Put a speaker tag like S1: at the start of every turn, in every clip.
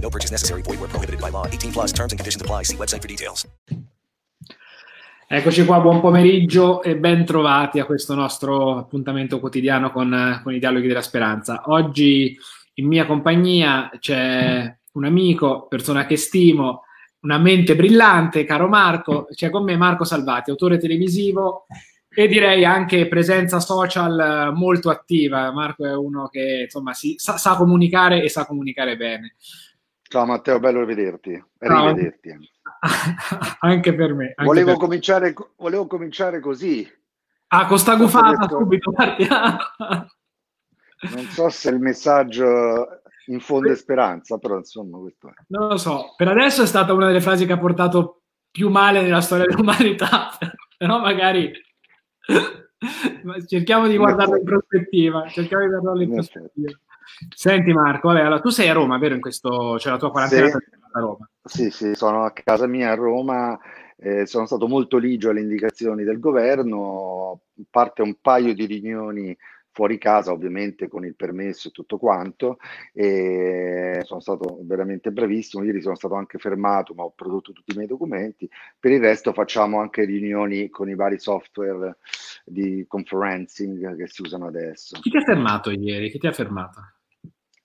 S1: No purchase necessary. Void where prohibited by law. 18 plus terms and conditions apply. See website for details.
S2: Eccoci qua, buon pomeriggio e ben trovati a questo nostro appuntamento quotidiano con, con i dialoghi della speranza. Oggi in mia compagnia c'è un amico, persona che stimo, una mente brillante, caro Marco, c'è con me Marco Salvati, autore televisivo e direi anche presenza social molto attiva. Marco è uno che insomma si, sa, sa comunicare e sa comunicare bene.
S3: Ciao Matteo, bello rivederti. rivederti.
S2: anche per me. Anche
S3: volevo,
S2: per
S3: cominciare, volevo cominciare così.
S2: Ah, con sta gufata subito, partiamo.
S3: Non so se il messaggio infonde speranza, però insomma questo è.
S2: Non lo so, per adesso è stata una delle frasi che ha portato più male nella storia dell'umanità, però magari cerchiamo di guardarlo in prospettiva, cerchiamo di guardarlo in prospettiva. Senti Marco, allora, tu sei a Roma, vero? In questo, cioè la tua quarantena
S3: sì.
S2: a Roma.
S3: Sì, sì, sono a casa mia a Roma, eh, sono stato molto ligio alle indicazioni del governo, parte un paio di riunioni fuori casa, ovviamente con il permesso e tutto quanto, e sono stato veramente bravissimo. Ieri sono stato anche fermato, ma ho prodotto tutti i miei documenti. Per il resto facciamo anche riunioni con i vari software di conferencing che si usano adesso.
S2: Chi ti ha fermato ieri? Chi ti ha fermato?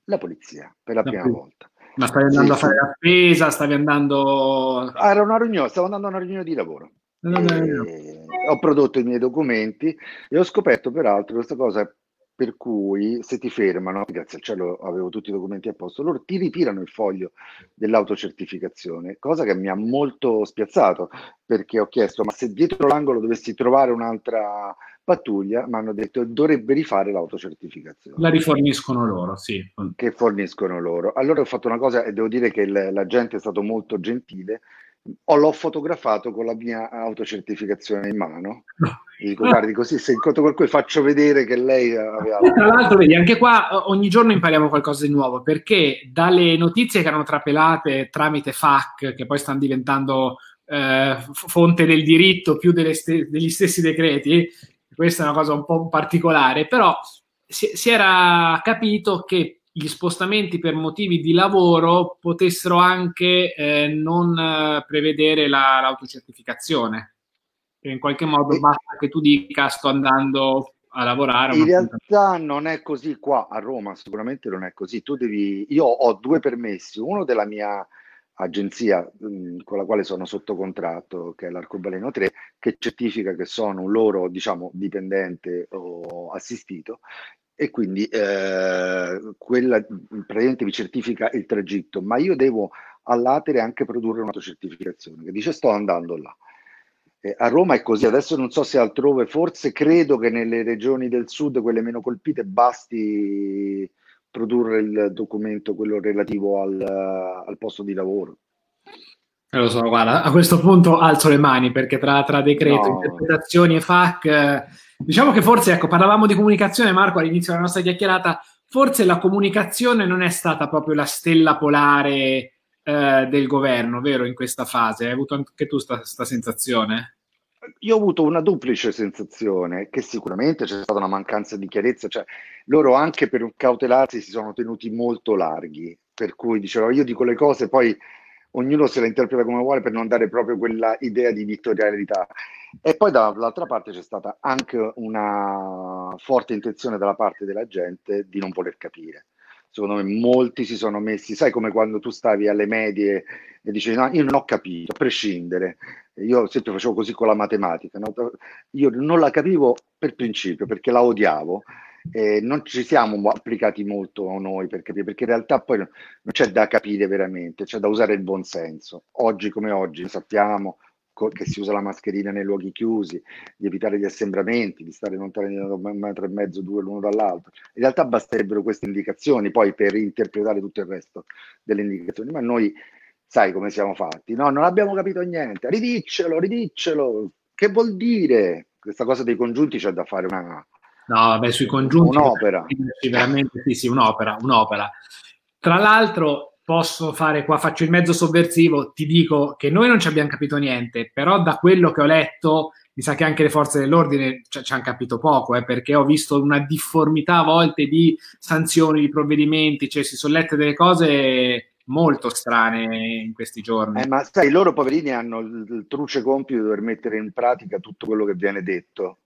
S3: La polizia, per la, la prima polizia. volta.
S2: Ma stavi andando sì, a fare la spesa? Stavi andando...
S3: Ah, era una riunione, stavo andando a una riunione di lavoro. Ho prodotto i miei documenti e ho scoperto peraltro questa cosa per cui se ti fermano, grazie al cielo avevo tutti i documenti a posto, loro ti ritirano il foglio dell'autocertificazione, cosa che mi ha molto spiazzato perché ho chiesto ma se dietro l'angolo dovessi trovare un'altra pattuglia, mi hanno detto dovrebbe rifare l'autocertificazione.
S2: La riforniscono loro, sì.
S3: Che forniscono loro. Allora ho fatto una cosa e devo dire che il, la gente è stato molto gentile, o l'ho fotografato con la mia autocertificazione in mano. Dico, guardi, così se incontro qualcuno faccio vedere che lei aveva.
S2: Tra l'altro, vedi, anche qua ogni giorno impariamo qualcosa di nuovo perché dalle notizie che erano trapelate tramite FAC, che poi stanno diventando eh, fonte del diritto più st- degli stessi decreti, questa è una cosa un po' particolare, però si, si era capito che gli spostamenti per motivi di lavoro potessero anche eh, non eh, prevedere la, l'autocertificazione. in qualche modo basta che tu dica sto andando a lavorare.
S3: In realtà non è così qua a Roma, sicuramente non è così. Tu devi, io ho due permessi, uno della mia agenzia mh, con la quale sono sotto contratto, che è l'Arcobaleno 3, che certifica che sono un loro, diciamo, dipendente o assistito, e quindi eh, quella praticamente vi certifica il tragitto, ma io devo all'atere anche produrre un'autocertificazione che dice sto andando là. Eh, a Roma è così, adesso non so se altrove, forse credo che nelle regioni del sud, quelle meno colpite, basti produrre il documento, quello relativo al, al posto di lavoro.
S2: Eh, lo so, guarda, a questo punto alzo le mani perché tra, tra decreto, no. interpretazioni e FAC, eh, diciamo che forse, ecco, parlavamo di comunicazione, Marco, all'inizio della nostra chiacchierata, forse la comunicazione non è stata proprio la stella polare eh, del governo, vero, in questa fase? Hai avuto anche tu questa sensazione?
S3: Io ho avuto una duplice sensazione, che sicuramente c'è stata una mancanza di chiarezza, cioè loro anche per cautelarsi si sono tenuti molto larghi, per cui dicevano io dico le cose, poi ognuno se la interpreta come vuole per non dare proprio quella idea di editorialità. E poi dall'altra parte c'è stata anche una forte intenzione dalla parte della gente di non voler capire. Secondo me molti si sono messi, sai come quando tu stavi alle medie e dicevi no, io non ho capito, a prescindere, io sempre facevo così con la matematica, no? io non la capivo per principio perché la odiavo eh, non ci siamo applicati molto noi per capire, perché in realtà poi non c'è da capire veramente, c'è da usare il buon senso. Oggi come oggi sappiamo che si usa la mascherina nei luoghi chiusi, di evitare gli assembramenti, di stare lontani da un metro e mezzo, due l'uno dall'altro. In realtà basterebbero queste indicazioni poi per interpretare tutto il resto delle indicazioni, ma noi sai come siamo fatti, no? Non abbiamo capito niente, ridiccelo, ridiccelo, che vuol dire? Questa cosa dei congiunti c'è da fare una,
S2: No, beh, sui congiunti.
S3: Un'opera.
S2: Veramente, sì, sì, un'opera, un'opera. Tra l'altro, posso fare qua, faccio il mezzo sovversivo, ti dico che noi non ci abbiamo capito niente, però da quello che ho letto, mi sa che anche le forze dell'ordine ci, ci hanno capito poco, eh, perché ho visto una difformità a volte di sanzioni, di provvedimenti, cioè si sono lette delle cose molto strane in questi giorni.
S3: Eh, ma sai, loro poverini hanno il, il truce compito di dover mettere in pratica tutto quello che viene detto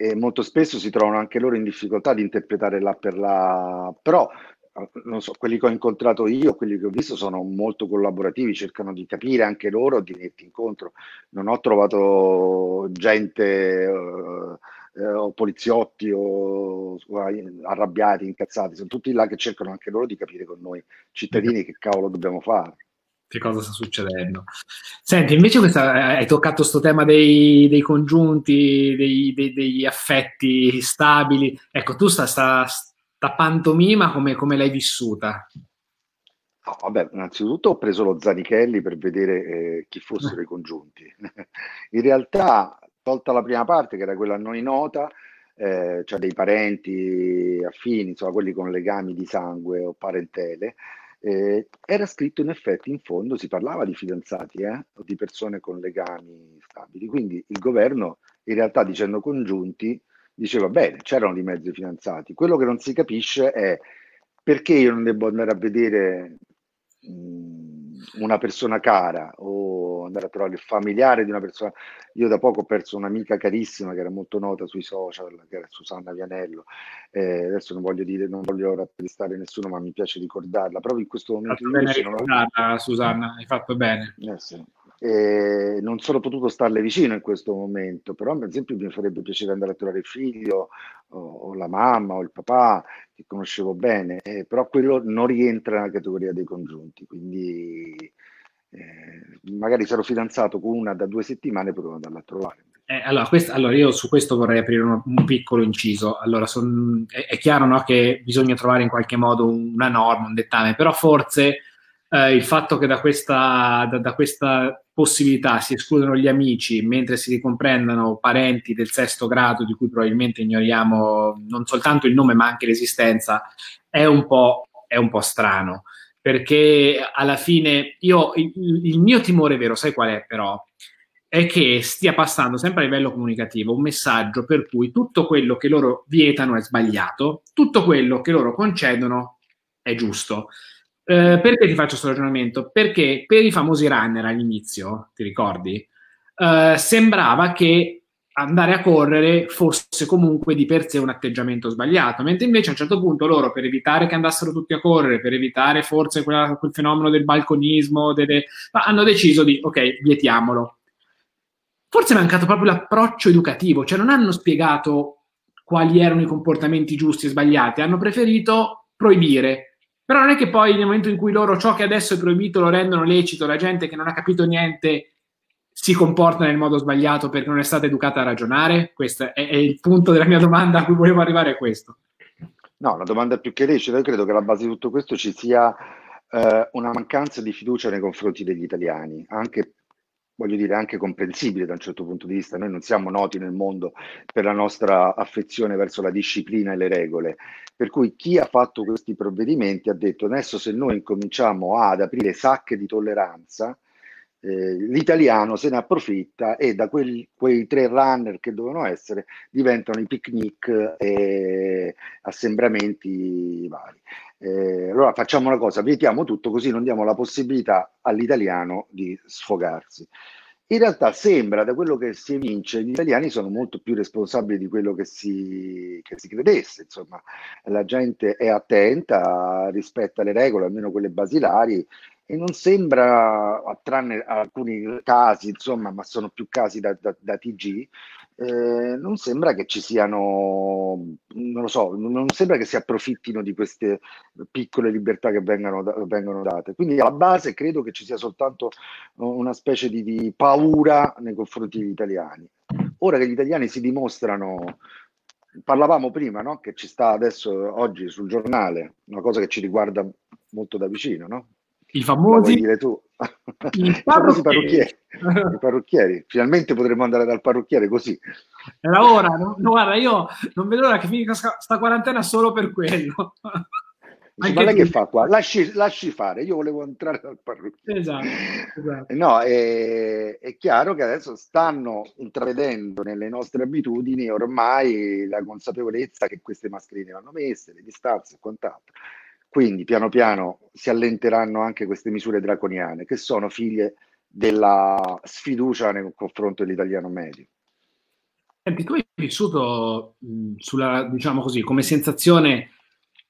S3: e molto spesso si trovano anche loro in difficoltà di interpretare la per la... però so, quelli che ho incontrato io, quelli che ho visto sono molto collaborativi, cercano di capire anche loro, di venirti incontro. Non ho trovato gente uh, eh, o poliziotti o arrabbiati, incazzati, sono tutti là che cercano anche loro di capire con noi cittadini che cavolo dobbiamo fare
S2: che cosa sta succedendo. Senti, invece questa, eh, hai toccato questo tema dei, dei congiunti, dei, dei, degli affetti stabili. Ecco, tu sta, sta, sta pantomima come, come l'hai vissuta?
S3: No, vabbè, innanzitutto ho preso lo Zanichelli per vedere eh, chi fossero i congiunti. In realtà, tolta la prima parte, che era quella a noi nota, eh, cioè dei parenti affini, insomma, quelli con legami di sangue o parentele, eh, era scritto in effetti in fondo, si parlava di fidanzati eh, o di persone con legami stabili, quindi il governo in realtà dicendo congiunti diceva bene, c'erano di mezzo i fidanzati, quello che non si capisce è perché io non devo andare a vedere mh, una persona cara o andare a trovare il familiare di una persona. Io da poco ho perso un'amica carissima che era molto nota sui social, che era Susanna Vianello. Eh, adesso non voglio dire, non voglio rappresentare nessuno, ma mi piace ricordarla. Proprio in questo momento.
S2: Fatto bene ricordarla, Susanna, hai fatto bene.
S3: Eh, sì. Eh, non sono potuto starle vicino in questo momento, però per esempio mi farebbe piacere andare a trovare il figlio o, o la mamma o il papà che conoscevo bene, eh, però quello non rientra nella categoria dei congiunti, quindi eh, magari sarò fidanzato con una da due settimane potevo andarla a trovare.
S2: Eh, allora, quest- allora, io su questo vorrei aprire un, un piccolo inciso. Allora, son, è, è, chiaro no, che bisogna trovare in qualche modo una norma, un dettame, però forse eh, il fatto che da questa, da, da questa, possibilità si escludono gli amici mentre si ricomprendono parenti del sesto grado di cui probabilmente ignoriamo non soltanto il nome ma anche l'esistenza, è un po', è un po strano. Perché alla fine io, il, il mio timore vero, sai qual è però? è che stia passando sempre a livello comunicativo un messaggio per cui tutto quello che loro vietano è sbagliato, tutto quello che loro concedono è giusto. Eh, perché ti faccio questo ragionamento? Perché per i famosi runner all'inizio, ti ricordi, eh, sembrava che andare a correre fosse comunque di per sé un atteggiamento sbagliato, mentre invece a un certo punto loro per evitare che andassero tutti a correre, per evitare forse quella, quel fenomeno del balconismo, delle, hanno deciso di ok, vietiamolo. Forse è mancato proprio l'approccio educativo, cioè non hanno spiegato quali erano i comportamenti giusti e sbagliati, hanno preferito proibire però non è che poi nel momento in cui loro ciò che adesso è proibito lo rendono lecito, la gente che non ha capito niente si comporta nel modo sbagliato perché non è stata educata a ragionare? Questo è, è il punto della mia domanda a cui volevo arrivare, è questo.
S3: No, la domanda è più che lecita. Io credo che alla base di tutto questo ci sia eh, una mancanza di fiducia nei confronti degli italiani, anche voglio dire, anche comprensibile da un certo punto di vista. Noi non siamo noti nel mondo per la nostra affezione verso la disciplina e le regole. Per cui chi ha fatto questi provvedimenti ha detto adesso se noi incominciamo ad aprire sacche di tolleranza, eh, l'italiano se ne approfitta e da quel, quei tre runner che dovevano essere diventano i picnic e assembramenti vari. Eh, allora facciamo una cosa, vietiamo tutto così non diamo la possibilità all'italiano di sfogarsi. In realtà sembra, da quello che si evince, gli italiani sono molto più responsabili di quello che si, che si credesse. Insomma, la gente è attenta, rispetta le regole, almeno quelle basilari, e non sembra, tranne alcuni casi, insomma, ma sono più casi da, da, da TG, eh, non sembra che ci siano, non lo so, non sembra che si approfittino di queste piccole libertà che vengono, vengono date. Quindi alla base credo che ci sia soltanto una specie di, di paura nei confronti degli italiani. Ora che gli italiani si dimostrano parlavamo prima, no? che ci sta adesso oggi sul giornale, una cosa che ci riguarda molto da vicino, no?
S2: I famosi...
S3: dire tu. I parrucchieri. I parrucchieri. Finalmente potremo andare dal parrucchiere così.
S2: Era ora, no, guarda, io non vedo l'ora che finisca sta quarantena solo per quello.
S3: Dice, ma lei che fa qua? Lasci, lasci, fare, io volevo entrare dal parrucchiere.
S2: Esatto, esatto.
S3: No, è, è, chiaro che adesso stanno intravedendo nelle nostre abitudini ormai la consapevolezza che queste mascherine vanno messe, le distanze e quant'altro. Quindi piano piano si allenteranno anche queste misure draconiane, che sono figlie della sfiducia nei confronti dell'italiano medio.
S2: Senti, tu hai vissuto mh, sulla, diciamo così, come sensazione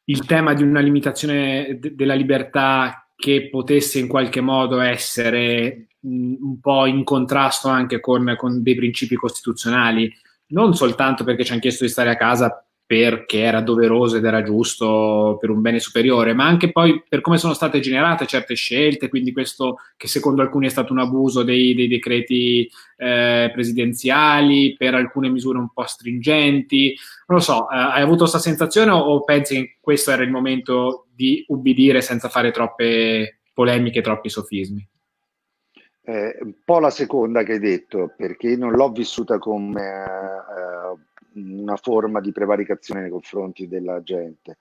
S2: il tema di una limitazione de- della libertà che potesse in qualche modo essere mh, un po' in contrasto anche con, con dei principi costituzionali, non soltanto perché ci hanno chiesto di stare a casa perché era doveroso ed era giusto per un bene superiore, ma anche poi per come sono state generate certe scelte, quindi questo che secondo alcuni è stato un abuso dei, dei decreti eh, presidenziali, per alcune misure un po' stringenti. Non lo so, eh, hai avuto questa sensazione o, pensi che questo era il momento di ubbidire senza fare troppe polemiche, troppi sofismi?
S3: Eh, un po' la seconda che hai detto, perché non l'ho vissuta come eh, una forma di prevaricazione nei confronti della gente.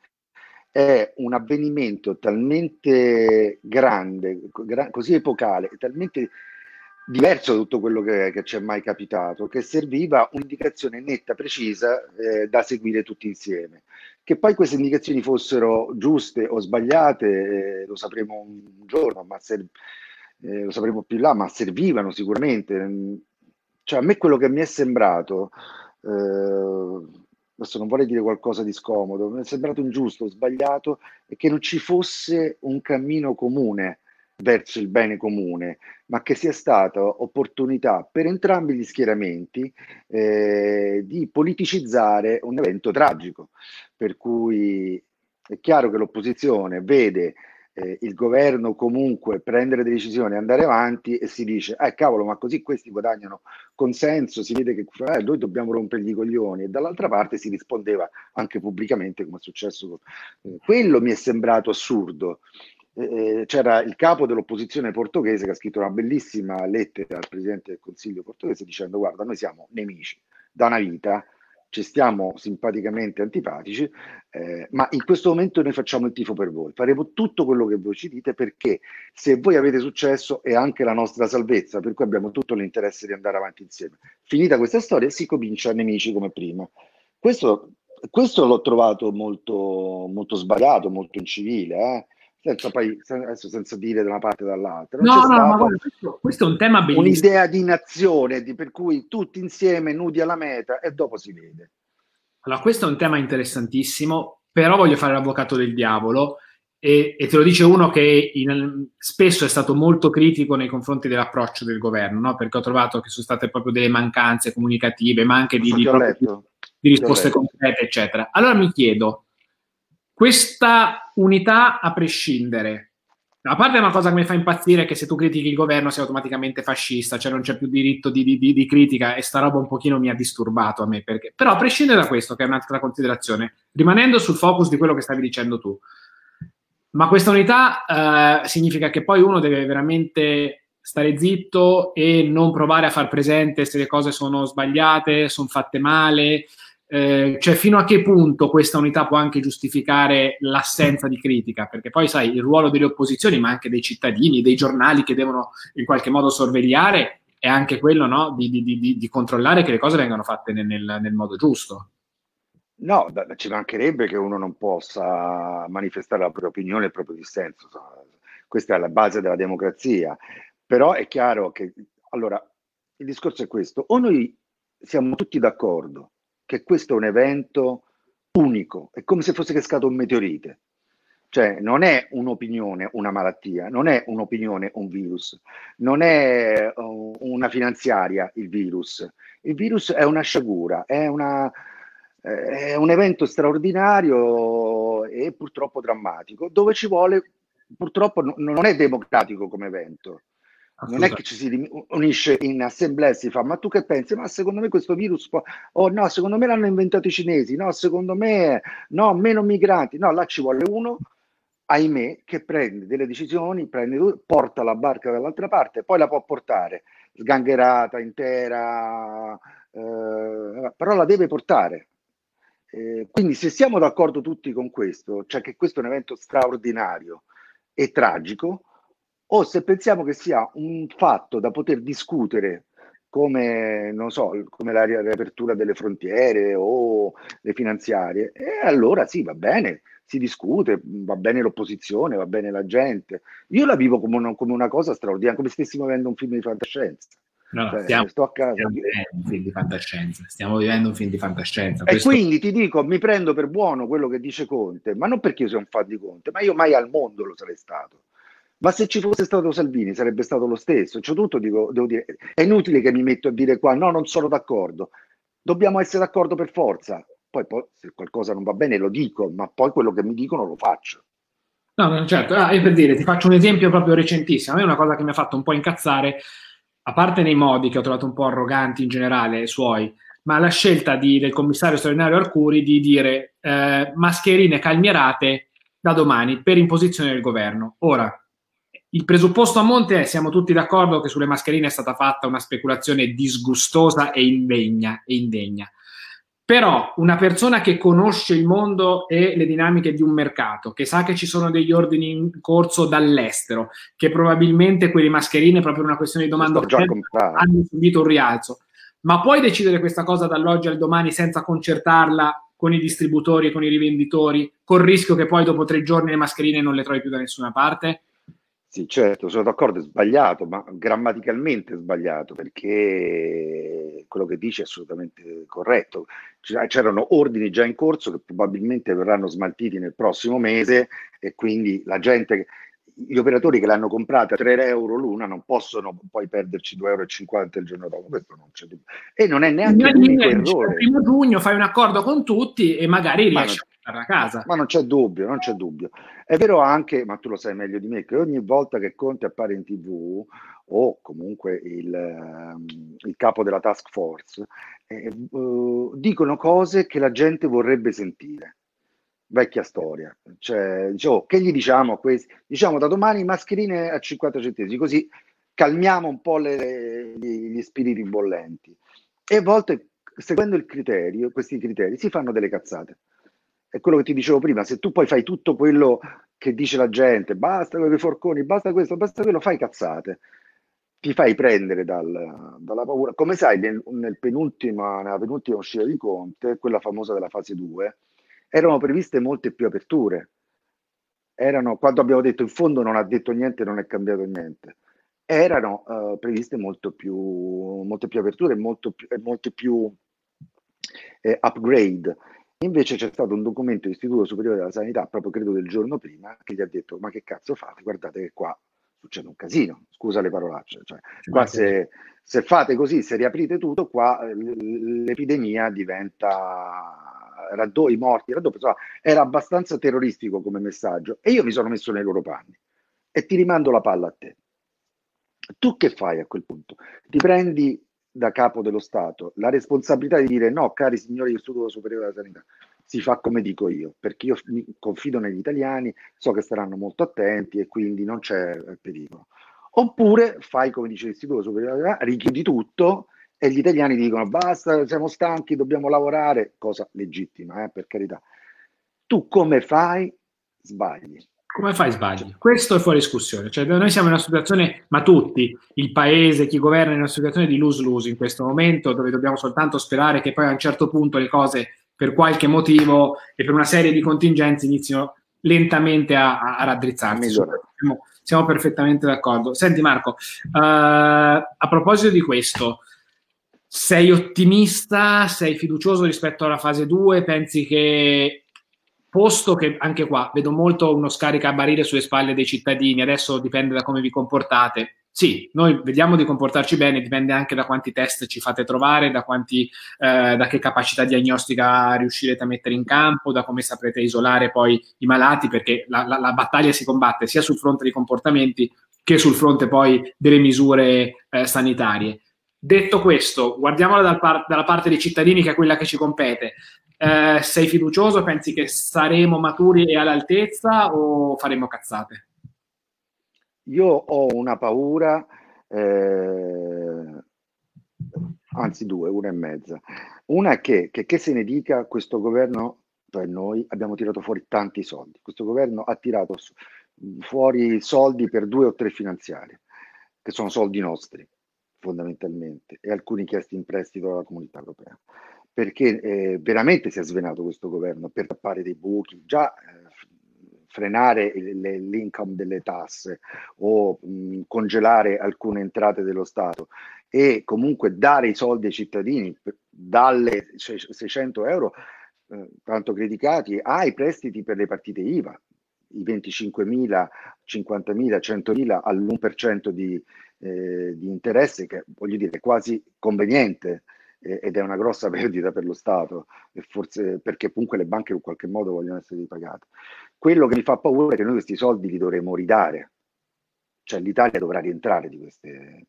S3: È un avvenimento talmente grande, gra- così epocale, talmente diverso da tutto quello che, che ci è mai capitato, che serviva un'indicazione netta, precisa eh, da seguire tutti insieme. Che poi queste indicazioni fossero giuste o sbagliate, eh, lo sapremo un giorno, ma ser- eh, lo sapremo più là, ma servivano sicuramente. Cioè, a me quello che mi è sembrato eh, adesso non vorrei dire qualcosa di scomodo, mi è sembrato ingiusto, sbagliato, e che non ci fosse un cammino comune verso il bene comune, ma che sia stata opportunità per entrambi gli schieramenti eh, di politicizzare un evento tragico. Per cui è chiaro che l'opposizione vede eh, il governo comunque prendere delle decisioni, andare avanti e si dice, eh cavolo, ma così questi guadagnano consenso, si vede che eh, noi dobbiamo rompergli i coglioni e dall'altra parte si rispondeva anche pubblicamente come è successo. Eh, quello mi è sembrato assurdo. Eh, c'era il capo dell'opposizione portoghese che ha scritto una bellissima lettera al presidente del Consiglio portoghese dicendo guarda noi siamo nemici da una vita ci stiamo simpaticamente antipatici, eh, ma in questo momento noi facciamo il tifo per voi, faremo tutto quello che voi ci dite perché se voi avete successo è anche la nostra salvezza, per cui abbiamo tutto l'interesse di andare avanti insieme. Finita questa storia si comincia nemici come prima. Questo, questo l'ho trovato molto, molto sbagliato, molto incivile. Eh? Senza poi adesso senza dire da una parte e dall'altra.
S2: No, no, ma guarda, questo, questo, è un tema bellissimo.
S3: Un'idea di nazione di, per cui tutti insieme nudi alla meta e dopo si vede.
S2: Allora, questo è un tema interessantissimo, però voglio fare l'avvocato del diavolo e, e te lo dice uno che in, spesso è stato molto critico nei confronti dell'approccio del governo, no? perché ho trovato che sono state proprio delle mancanze comunicative, ma anche di, di, di risposte concrete, eccetera. Allora mi chiedo, questa unità a prescindere. A parte una cosa che mi fa impazzire è che se tu critichi il governo sei automaticamente fascista, cioè non c'è più diritto di, di, di critica e sta roba un pochino mi ha disturbato a me. Perché... Però a prescindere da questo, che è un'altra considerazione, rimanendo sul focus di quello che stavi dicendo tu, ma questa unità eh, significa che poi uno deve veramente stare zitto e non provare a far presente se le cose sono sbagliate, sono fatte male, eh, cioè fino a che punto questa unità può anche giustificare l'assenza di critica, perché poi sai il ruolo delle opposizioni, ma anche dei cittadini, dei giornali che devono in qualche modo sorvegliare è anche quello no? di, di, di, di, controllare che le cose vengano fatte nel, nel, nel modo giusto.
S3: No, ci mancherebbe che uno non possa manifestare la propria opinione il proprio dissenso. Questa è la base della democrazia. Però è chiaro che allora il discorso è questo, o noi siamo tutti d'accordo che questo è un evento unico, è come se fosse cascato un meteorite, cioè non è un'opinione una malattia, non è un'opinione un virus, non è uh, una finanziaria il virus, il virus è una sciagura, è, una, è un evento straordinario e purtroppo drammatico, dove ci vuole, purtroppo non è democratico come evento, non è che ci si unisce in assemblea e si fa, ma tu che pensi? Ma secondo me questo virus può... Oh no, secondo me l'hanno inventato i cinesi, no, secondo me no, meno migranti, no, là ci vuole uno, ahimè, che prende delle decisioni, prende, porta la barca dall'altra parte, poi la può portare sgangherata, intera, eh, però la deve portare. Eh, quindi se siamo d'accordo tutti con questo, cioè che questo è un evento straordinario e tragico, o se pensiamo che sia un fatto da poter discutere come, non so, come la riapertura delle frontiere o le finanziarie, e allora sì, va bene, si discute, va bene l'opposizione, va bene la gente. Io la vivo come una, come una cosa straordinaria, come se stessimo vedendo un film di fantascienza.
S2: No, cioè, stiamo, sto a casa. stiamo vivendo un film di fantascienza. Stiamo vivendo un film di fantascienza.
S3: E Questo... quindi ti dico, mi prendo per buono quello che dice Conte, ma non perché io sia un fan di Conte, ma io mai al mondo lo sarei stato. Ma se ci fosse stato Salvini sarebbe stato lo stesso. C'è tutto, dico, devo dire, è inutile che mi metto a dire qua, no, non sono d'accordo. Dobbiamo essere d'accordo per forza. Poi, poi se qualcosa non va bene lo dico, ma poi quello che mi dicono lo faccio.
S2: No, certo, ah, per dire, ti faccio un esempio proprio recentissimo. A me è una cosa che mi ha fatto un po' incazzare, a parte nei modi che ho trovato un po' arroganti in generale, suoi, ma la scelta di, del commissario straordinario Arcuri di dire eh, mascherine calmierate da domani per imposizione del governo. Ora, il presupposto a monte è siamo tutti d'accordo che sulle mascherine è stata fatta una speculazione disgustosa e indegna. E indegna. Però una persona che conosce il mondo e le dinamiche di un mercato, che sa che ci sono degli ordini in corso dall'estero, che probabilmente quelle mascherine, proprio una questione di domanda, hanno subito un rialzo, ma puoi decidere questa cosa dall'oggi al domani senza concertarla con i distributori e con i rivenditori, col rischio che poi dopo tre giorni le mascherine non le trovi più da nessuna parte?
S3: Sì, certo, sono d'accordo, è sbagliato, ma grammaticalmente sbagliato, perché quello che dice è assolutamente corretto. C'erano ordini già in corso che probabilmente verranno smaltiti nel prossimo mese e quindi la gente, gli operatori che l'hanno comprata a 3 euro l'una non possono poi perderci 2,50 euro il giorno dopo, questo non c'è dubbio. E non è neanche l'unico errore. Il
S2: primo giugno fai un accordo con tutti e magari riesci a casa.
S3: Ma non c'è dubbio, non c'è dubbio. È vero anche, ma tu lo sai meglio di me, che ogni volta che Conte appare in tv o comunque il, um, il capo della task force, eh, uh, dicono cose che la gente vorrebbe sentire vecchia storia. Cioè, dicevo, che gli diciamo a questi? Diciamo da domani mascherine a 50 centesimi, così calmiamo un po' le, gli, gli, spiriti bollenti. E a volte, seguendo il criterio, questi criteri, si fanno delle cazzate. È quello che ti dicevo prima, se tu poi fai tutto quello che dice la gente, basta con i forconi, basta questo, basta quello, fai cazzate. Ti fai prendere dal, dalla paura. Come sai, nel, nel penultima, nella penultima uscita di Conte, quella famosa della fase 2, erano previste molte più aperture. Erano, quando abbiamo detto in fondo non ha detto niente, non è cambiato niente, erano uh, previste molto più, molte più aperture, molto più, molte più eh, upgrade. Invece c'è stato un documento dell'Istituto Superiore della Sanità, proprio credo del giorno prima, che gli ha detto: Ma che cazzo fate? Guardate che qua succede un casino, scusa le parolacce. Cioè, qua se, se, fate così, se riaprite tutto, qua l'epidemia diventa raddoppi, morti, raddoppi, insomma, era abbastanza terroristico come messaggio e io mi sono messo nei loro panni e ti rimando la palla a te. Tu che fai a quel punto? Ti prendi da capo dello Stato la responsabilità di dire no, cari signori dell'Istituto Superiore della Sanità, si fa come dico io, perché io confido negli italiani, so che staranno molto attenti e quindi non c'è pericolo. Oppure fai come dice l'Istituto Superiore della Sanità, richiudi tutto e gli italiani dicono basta, siamo stanchi, dobbiamo lavorare, cosa legittima, eh, per carità. Tu come fai? Sbagli.
S2: Come fai sbagli? Questo è fuori discussione. Cioè, noi siamo in una situazione, ma tutti, il paese, chi governa, in una situazione di lose-lose in questo momento, dove dobbiamo soltanto sperare che poi a un certo punto le cose, per qualche motivo e per una serie di contingenze, inizino lentamente a, a, a raddrizzarsi. Siamo, siamo perfettamente d'accordo. Senti Marco, uh, a proposito di questo, sei ottimista, sei fiducioso rispetto alla fase 2? Pensi che, posto che anche qua vedo molto uno scaricabarile sulle spalle dei cittadini, adesso dipende da come vi comportate, sì, noi vediamo di comportarci bene, dipende anche da quanti test ci fate trovare, da, quanti, eh, da che capacità diagnostica riuscirete a mettere in campo, da come saprete isolare poi i malati, perché la, la, la battaglia si combatte sia sul fronte dei comportamenti che sul fronte poi delle misure eh, sanitarie. Detto questo, guardiamola dal par- dalla parte dei cittadini, che è quella che ci compete. Eh, sei fiducioso? Pensi che saremo maturi e all'altezza o faremo cazzate?
S3: Io ho una paura, eh, anzi due, una e mezza. Una è che, che, che se ne dica, questo governo, cioè noi, abbiamo tirato fuori tanti soldi. Questo governo ha tirato fuori soldi per due o tre finanziarie, che sono soldi nostri, fondamentalmente, e alcuni chiesti in prestito dalla comunità europea. Perché eh, veramente si è svenato questo governo per tappare dei buchi. Già eh, frenare l'income delle tasse o mh, congelare alcune entrate dello Stato e comunque dare i soldi ai cittadini dalle 600 euro eh, tanto criticati ai prestiti per le partite IVA, i 25.000, 50.000, 100.000 all'1% di, eh, di interesse che voglio dire è quasi conveniente eh, ed è una grossa perdita per lo Stato, e forse perché comunque le banche in qualche modo vogliono essere ripagate. Quello che mi fa paura è che noi questi soldi li dovremo ridare, cioè l'Italia dovrà rientrare di queste,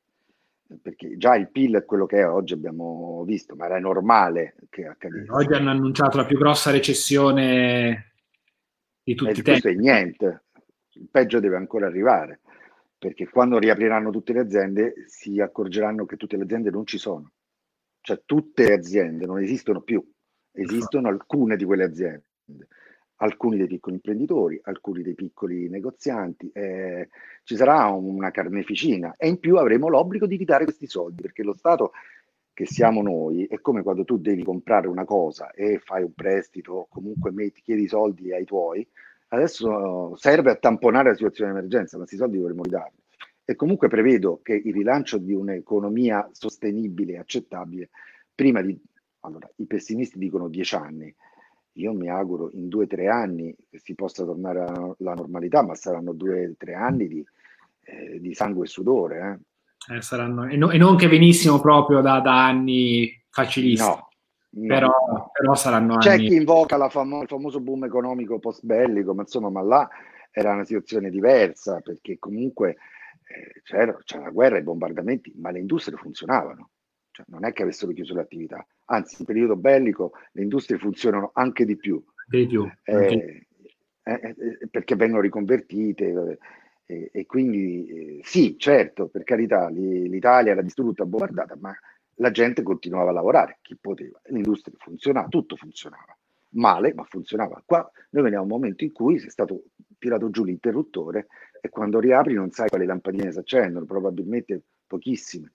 S3: perché già il PIL è quello che è, oggi abbiamo visto, ma era normale che accadesse.
S2: Oggi hanno annunciato la più grossa recessione di tutti i tempi.
S3: Questo è niente, il peggio deve ancora arrivare, perché quando riapriranno tutte le aziende si accorgeranno che tutte le aziende non ci sono, cioè tutte le aziende non esistono più, esistono alcune di quelle aziende. Alcuni dei piccoli imprenditori, alcuni dei piccoli negozianti, eh, ci sarà una carneficina. E in più avremo l'obbligo di ridare questi soldi perché lo Stato che siamo noi è come quando tu devi comprare una cosa e fai un prestito, comunque metti, chiedi soldi ai tuoi, adesso serve a tamponare la situazione di emergenza, ma questi soldi dovremo ridarli. E comunque prevedo che il rilancio di un'economia sostenibile e accettabile, prima di, allora, i pessimisti dicono dieci anni, io mi auguro in due o tre anni che si possa tornare alla normalità, ma saranno due o tre anni di, eh, di, sangue e sudore.
S2: Eh. Eh, saranno, e, no, e, non che venissimo proprio da, da anni facilissimi. No, no, però, però, saranno
S3: C'è
S2: anni...
S3: chi invoca famo- il famoso boom economico post-bellico, ma insomma, ma là era una situazione diversa, perché comunque eh, c'era, c'era la guerra, i bombardamenti, ma le industrie funzionavano. Cioè, non è che avessero chiuso l'attività, anzi in periodo bellico le industrie funzionano anche di più,
S2: di più.
S3: Eh, eh, eh, perché vengono riconvertite eh, e quindi eh, sì, certo, per carità, l'Italia era distrutta, bombardata, ma la gente continuava a lavorare, chi poteva, l'industria funzionava, tutto funzionava, male, ma funzionava. Qua noi veniamo a un momento in cui è stato tirato giù l'interruttore e quando riapri non sai quali lampadine si accendono, probabilmente pochissime.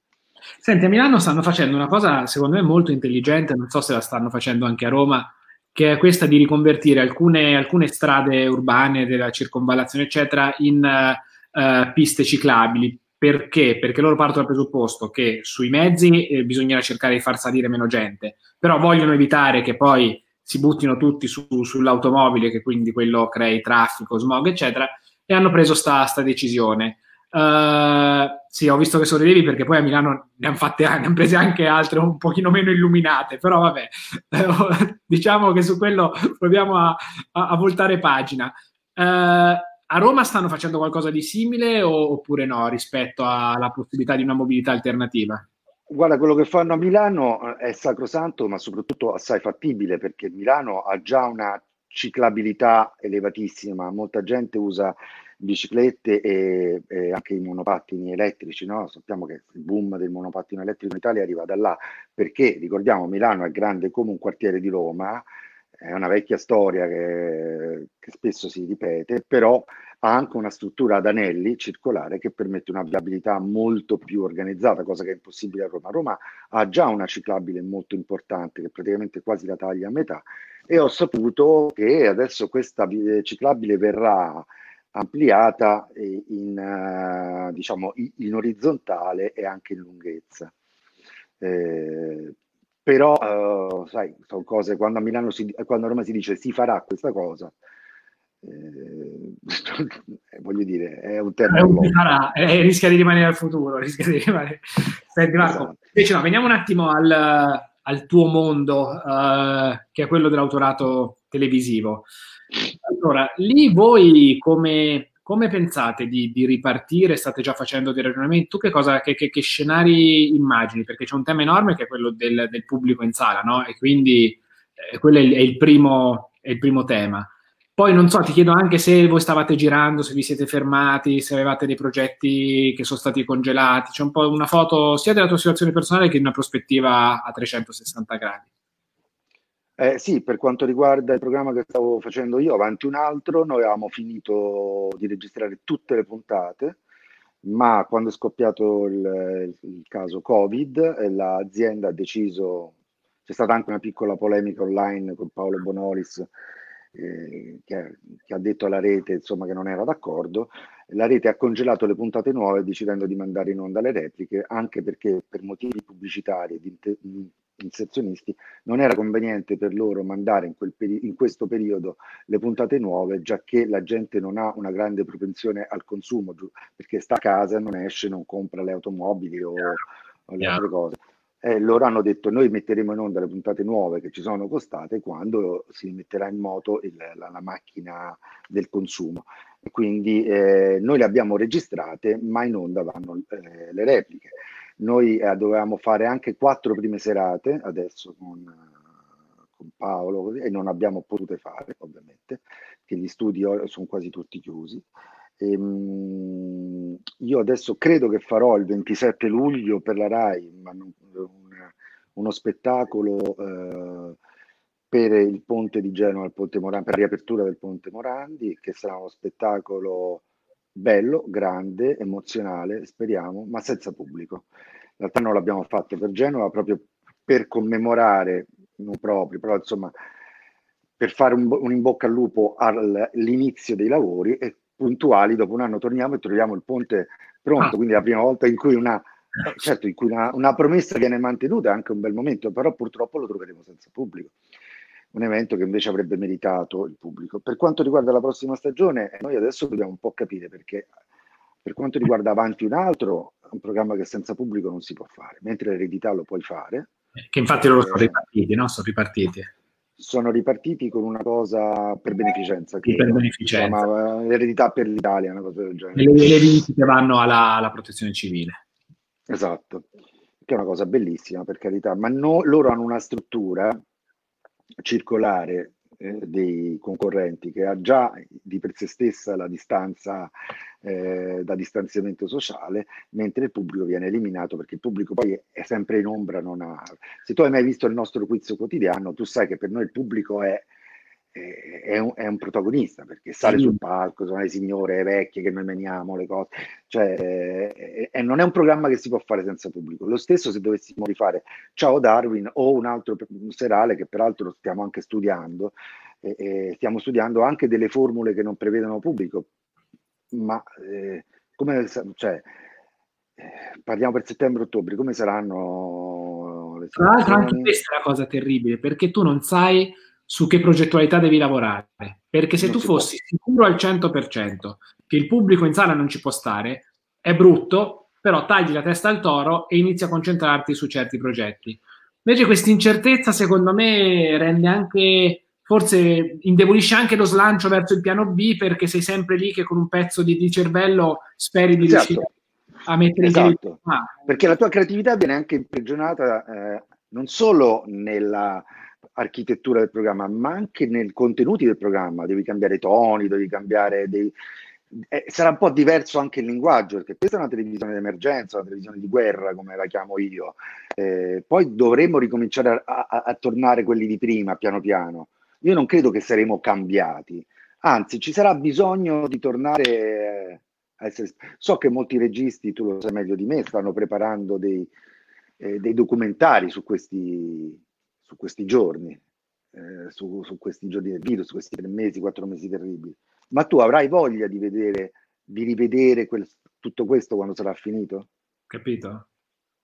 S2: Senti, a Milano stanno facendo una cosa secondo me molto intelligente, non so se la stanno facendo anche a Roma, che è questa di riconvertire alcune, alcune strade urbane della circonvallazione, eccetera, in uh, piste ciclabili. Perché? Perché loro partono dal presupposto che sui mezzi eh, bisognerà cercare di far salire meno gente, però vogliono evitare che poi si buttino tutti su, sull'automobile, che quindi quello crei traffico, smog, eccetera, e hanno preso sta, sta decisione. Uh, sì, ho visto che sorridevi perché poi a Milano ne hanno fatte ne hanno prese anche altre un pochino meno illuminate, però vabbè, diciamo che su quello proviamo a, a, a voltare pagina. Uh, a Roma stanno facendo qualcosa di simile oppure no rispetto alla possibilità di una mobilità alternativa?
S3: Guarda, quello che fanno a Milano è sacrosanto, ma soprattutto assai fattibile perché Milano ha già una ciclabilità elevatissima, molta gente usa biciclette e, e, anche i monopattini elettrici, no? sappiamo che il boom del monopattino elettrico in Italia arriva da là, perché ricordiamo Milano è grande come un quartiere di Roma, è una vecchia storia che, che spesso si ripete, però ha anche una struttura ad anelli circolare che permette una viabilità molto più organizzata, cosa che è impossibile a Roma. Roma ha già una ciclabile molto importante che praticamente quasi la taglia a metà e ho saputo che adesso questa ciclabile verrà ampliata in, uh, diciamo, in, orizzontale e anche in lunghezza. Eh, però, uh, sai, sono cose, quando a Milano si, quando a Roma si dice si farà questa cosa, eh, voglio dire, è un termine.
S2: Eh, rischia di rimanere al futuro, rischia di rimanere. Senti, Marco, esatto. invece no, veniamo un attimo al, al tuo mondo, uh, che è quello dell'autorato televisivo. Allora, lì voi come, come pensate di, di, ripartire? State già facendo dei ragionamenti? Tu che, cosa, che, che, che, scenari immagini? Perché c'è un tema enorme che è quello del, del pubblico in sala, no? E quindi eh, quello è il, è, il primo, è il primo tema. Poi non so, ti chiedo anche se voi stavate girando, se vi siete fermati, se avevate dei progetti che sono stati congelati. C'è un po' una foto sia della tua situazione personale che di una prospettiva a 360 gradi.
S3: Eh, sì, per quanto riguarda il programma che stavo facendo io, avanti un altro, noi avevamo finito di registrare tutte le puntate, ma quando è scoppiato il, il caso Covid, eh, l'azienda ha deciso, c'è stata anche una piccola polemica online con Paolo Bonolis, eh, che, che, ha detto alla rete insomma, che non era d'accordo, la rete ha congelato le puntate nuove decidendo di mandare in onda le repliche, anche perché per motivi pubblicitari e di inserzionisti, non era conveniente per loro mandare in, peri- in, questo periodo le puntate nuove, già che la gente non ha una grande propensione al consumo, perché sta a casa, non esce, non compra le automobili o, o le altre cose. E loro hanno detto noi metteremo in onda le puntate nuove che ci sono costate quando si metterà in moto il, la, la, macchina del consumo. quindi eh, noi le abbiamo registrate, ma in onda vanno eh, le repliche. Noi eh, dovevamo fare anche quattro prime serate adesso con, con Paolo e non abbiamo potuto fare, ovviamente, che gli studi sono quasi tutti chiusi. E, um, io adesso credo che farò il 27 luglio per la RAI non, un, uno spettacolo eh, per il ponte di Genova, il ponte Morandi, per la riapertura del ponte Morandi, che sarà uno spettacolo bello, grande, emozionale, speriamo, ma senza pubblico. L'altro anno l'abbiamo fatto per Genova proprio per commemorare, non proprio, però insomma, per fare un, un in bocca al lupo all'inizio dei lavori e puntuali, dopo un anno torniamo e troviamo il ponte pronto, ah. quindi è la prima volta in cui una, certo, in cui una, una promessa viene mantenuta è anche un bel momento, però purtroppo lo troveremo senza pubblico un evento che invece avrebbe meritato il pubblico. Per quanto riguarda la prossima stagione, noi adesso dobbiamo un po' capire perché per quanto riguarda Avanti un altro, è un programma che senza pubblico non si può fare, mentre l'eredità lo puoi fare.
S2: Che infatti loro sono eh, ripartiti, no? Sono ripartiti.
S3: Sono ripartiti con una cosa per beneficenza.
S2: Che per beneficenza.
S3: chiama eh, l'eredità per l'Italia, una cosa del genere.
S2: Le, le visite vanno alla, alla protezione civile.
S3: Esatto, che è una cosa bellissima per carità, ma no, loro hanno una struttura circolare eh, dei concorrenti che ha già di per sé stessa la distanza eh, da distanziamento sociale, mentre il pubblico viene eliminato perché il pubblico poi è sempre in ombra, non ha... Se tu hai mai visto il nostro quiz quotidiano, tu sai che per noi il pubblico è è un, è un, protagonista perché sale sul palco, sono le signore, le vecchie che noi meniamo, le cose, cioè, e, e non è un programma che si può fare senza pubblico. Lo stesso se dovessimo rifare Ciao Darwin o un altro serale che peraltro stiamo anche studiando, e, e stiamo studiando anche delle formule che non prevedono pubblico, ma eh, come, cioè, eh, parliamo per settembre-ottobre, come saranno
S2: le Tra l'altro anche questa è la cosa terribile, perché tu non sai su che progettualità devi lavorare. Perché se non tu fossi può. sicuro al 100% che il pubblico in sala non ci può stare, è brutto, però tagli la testa al toro e inizi a concentrarti su certi progetti. Invece questa incertezza, secondo me, rende anche, forse indebolisce anche lo slancio verso il piano B perché sei sempre lì che con un pezzo di, di cervello speri di esatto. riuscire a mettere
S3: esatto. in. Ah. Perché la tua creatività viene anche imprigionata eh, non solo nella architettura del programma, ma anche nei contenuti del programma. Devi cambiare toni, devi cambiare dei... Eh, sarà un po' diverso anche il linguaggio, perché questa è una televisione d'emergenza, una televisione di guerra, come la chiamo io. Eh, poi dovremmo ricominciare a, a, a, tornare quelli di prima, piano piano. Io non credo che saremo cambiati, anzi ci sarà bisogno di tornare a essere... So che molti registi, tu lo sai meglio di me, stanno preparando dei, eh, dei documentari su questi, su questi giorni, eh, su, su, questi giorni del virus, su questi tre mesi, quattro mesi terribili. Ma tu avrai voglia di vedere, di rivedere quel, tutto questo quando sarà finito?
S2: Capito?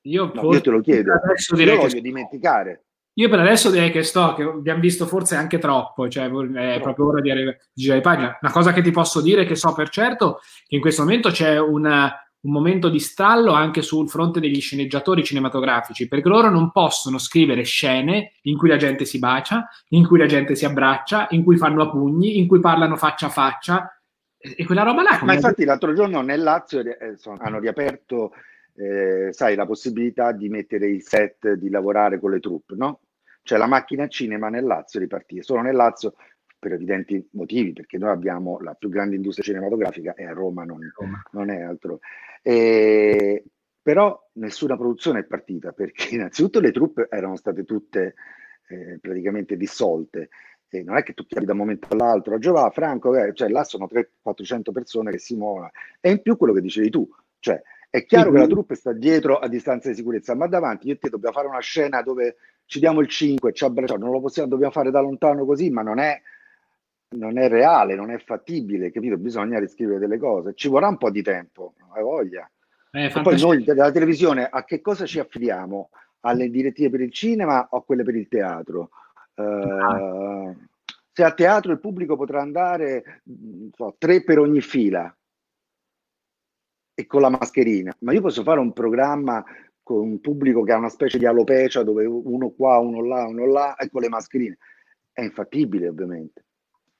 S2: Io,
S3: no, io te lo chiedo, io voglio sto... dimenticare.
S2: Io per adesso direi che sto, che abbiamo visto forse anche troppo, cioè è proprio ora di girare pagina. Una cosa che ti posso dire che so per certo che in questo momento c'è una, un momento di stallo anche sul fronte degli sceneggiatori cinematografici, perché loro non possono scrivere scene in cui la gente si bacia, in cui la gente si abbraccia, in cui fanno a pugni, in cui parlano faccia a faccia, e quella roba là.
S3: Ma infatti l'altro giorno nel Lazio eh, hanno riaperto, eh, sai, la possibilità di mettere il set, di lavorare con le troupe, no? Cioè la macchina cinema nel Lazio ripartire. Solo nel Lazio per evidenti motivi, perché noi abbiamo la più grande industria cinematografica e a Roma non, Roma. non è altro. E, però nessuna produzione è partita, perché innanzitutto le truppe erano state tutte eh, praticamente dissolte. E non è che tu chiami da un momento all'altro, Giova, Franco, eh, cioè là sono 300-400 persone che si muovono. E in più quello che dicevi tu, cioè è chiaro mm-hmm. che la truppa sta dietro a distanza di sicurezza, ma davanti io e te dobbiamo fare una scena dove ci diamo il 5, ci abbracciamo, non lo possiamo, dobbiamo fare da lontano così, ma non è non è reale, non è fattibile, capito? Bisogna riscrivere delle cose. Ci vorrà un po' di tempo, hai voglia. Eh, e poi noi della televisione a che cosa ci affidiamo? Alle direttive per il cinema o a quelle per il teatro? Uh, se a teatro il pubblico potrà andare so, tre per ogni fila e con la mascherina, ma io posso fare un programma con un pubblico che ha una specie di alopecia dove uno qua, uno là, uno là e con le mascherine. È infattibile, ovviamente.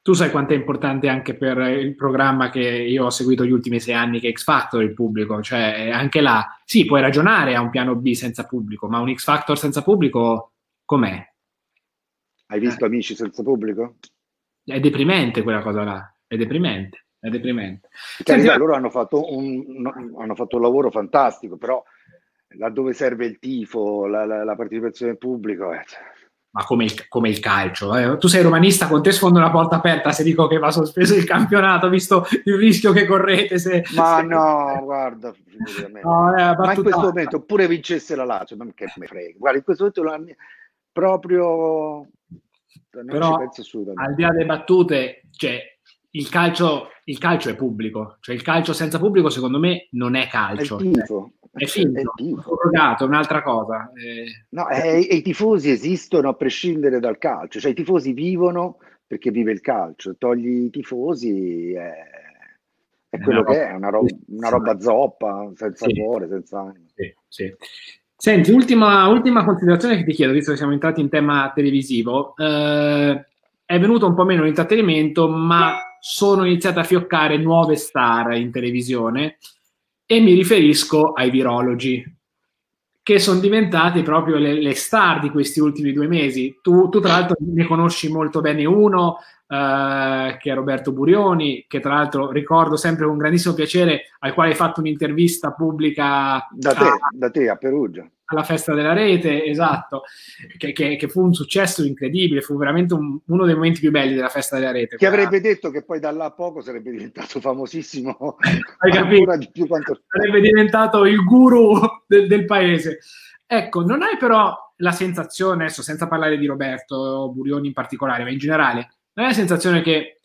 S2: Tu sai quanto è importante anche per il programma che io ho seguito gli ultimi sei anni, che è X Factor il pubblico, cioè anche là, sì, puoi ragionare a un piano B senza pubblico, ma un X Factor senza pubblico com'è?
S3: Hai visto eh. Amici senza pubblico?
S2: È deprimente quella cosa là, è deprimente, è deprimente.
S3: Senti, loro hanno fatto, un, hanno fatto un lavoro fantastico, però laddove serve il tifo, la, la, la partecipazione del pubblico... Eh,
S2: ma come il, come il calcio. Eh. Tu sei romanista, con te sfondo una porta aperta se dico che va sospeso il campionato, visto il rischio che correte. Se,
S3: ma
S2: se...
S3: no, guarda, no, eh, ma in questo momento pure vincesse la Lazio, ma che me frega. Guarda, in questo momento la proprio...
S2: Non Però, al di là delle battute, cioè, il calcio, il calcio è pubblico, cioè il calcio senza pubblico secondo me non è calcio.
S3: È il tifo.
S2: È finto, è surrogato, un'altra cosa.
S3: Eh, no, è, i tifosi esistono a prescindere dal calcio, cioè i tifosi vivono perché vive il calcio, togli i tifosi è, è quello che è, una, ro- una roba zoppa, senza sì. cuore, senza anima.
S2: Sì, sì. Senti, ultima, ultima, considerazione che ti chiedo, visto che siamo entrati in tema televisivo. Eh, è venuto un po' meno l'intrattenimento, ma sono iniziate a fioccare nuove star in televisione e mi riferisco ai virologi, che sono diventati proprio le, le star di questi ultimi due mesi. Tu, tu, tra l'altro ne conosci molto bene uno, eh, che è Roberto Burioni, che tra l'altro ricordo sempre con grandissimo piacere, al quale hai fatto un'intervista pubblica
S3: da te, a, da te a Perugia
S2: alla festa della rete, esatto, che, che, che fu un successo incredibile, fu veramente un, uno dei momenti più belli della festa della rete.
S3: Chi avrebbe detto che poi da là a poco sarebbe diventato famosissimo?
S2: Hai capito? Di quanto... Sarebbe diventato il guru de, del paese. Ecco, non hai però la sensazione, adesso senza parlare di Roberto Burioni in particolare, ma in generale, non hai la sensazione che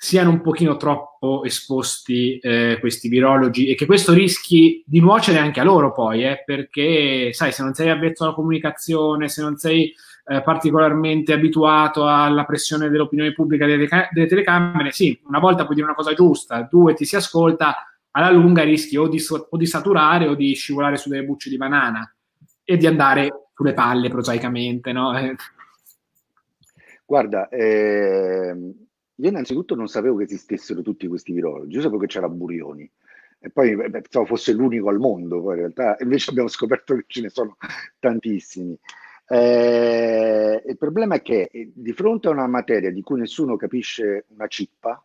S2: siano un pochino troppo esposti eh, questi virologi e che questo rischi di nuocere anche a loro poi, eh, perché sai, se non sei avvezzo alla comunicazione, se non sei eh, particolarmente abituato alla pressione dell'opinione pubblica delle, delle, telecamere, sì, una volta puoi dire una cosa giusta, due ti si ascolta, alla lunga rischi o di, o di saturare o di scivolare su delle bucce di banana e di andare sulle palle prosaicamente, no?
S3: Guarda, ehm io innanzitutto non sapevo che esistessero tutti questi virologi, io sapevo che c'era Burioni. E poi pensavo fosse l'unico al mondo, poi in realtà invece abbiamo scoperto che ce ne sono tantissimi. Eh, il problema è che eh, di fronte a una materia di cui nessuno capisce una cippa,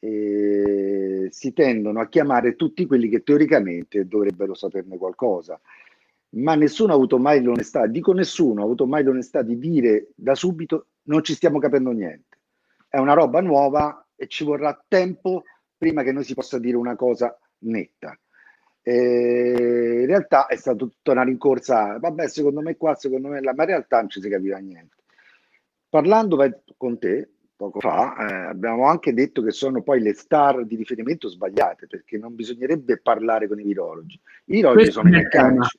S3: eh, si tendono a chiamare tutti quelli che teoricamente dovrebbero saperne qualcosa, ma nessuno ha avuto mai l'onestà, dico nessuno ha avuto mai l'onestà di dire da subito non ci stiamo capendo niente è una roba nuova e ci vorrà tempo prima che noi si possa dire una cosa netta. E in realtà è stata tutta una rincorsa, vabbè, secondo me qua, secondo me là, ma in realtà non ci si capiva niente. Parlando con te, poco fa, eh, abbiamo anche detto che sono poi le star di riferimento sbagliate, perché non bisognerebbe parlare con i virologi. I virologi Questo sono i meccanici.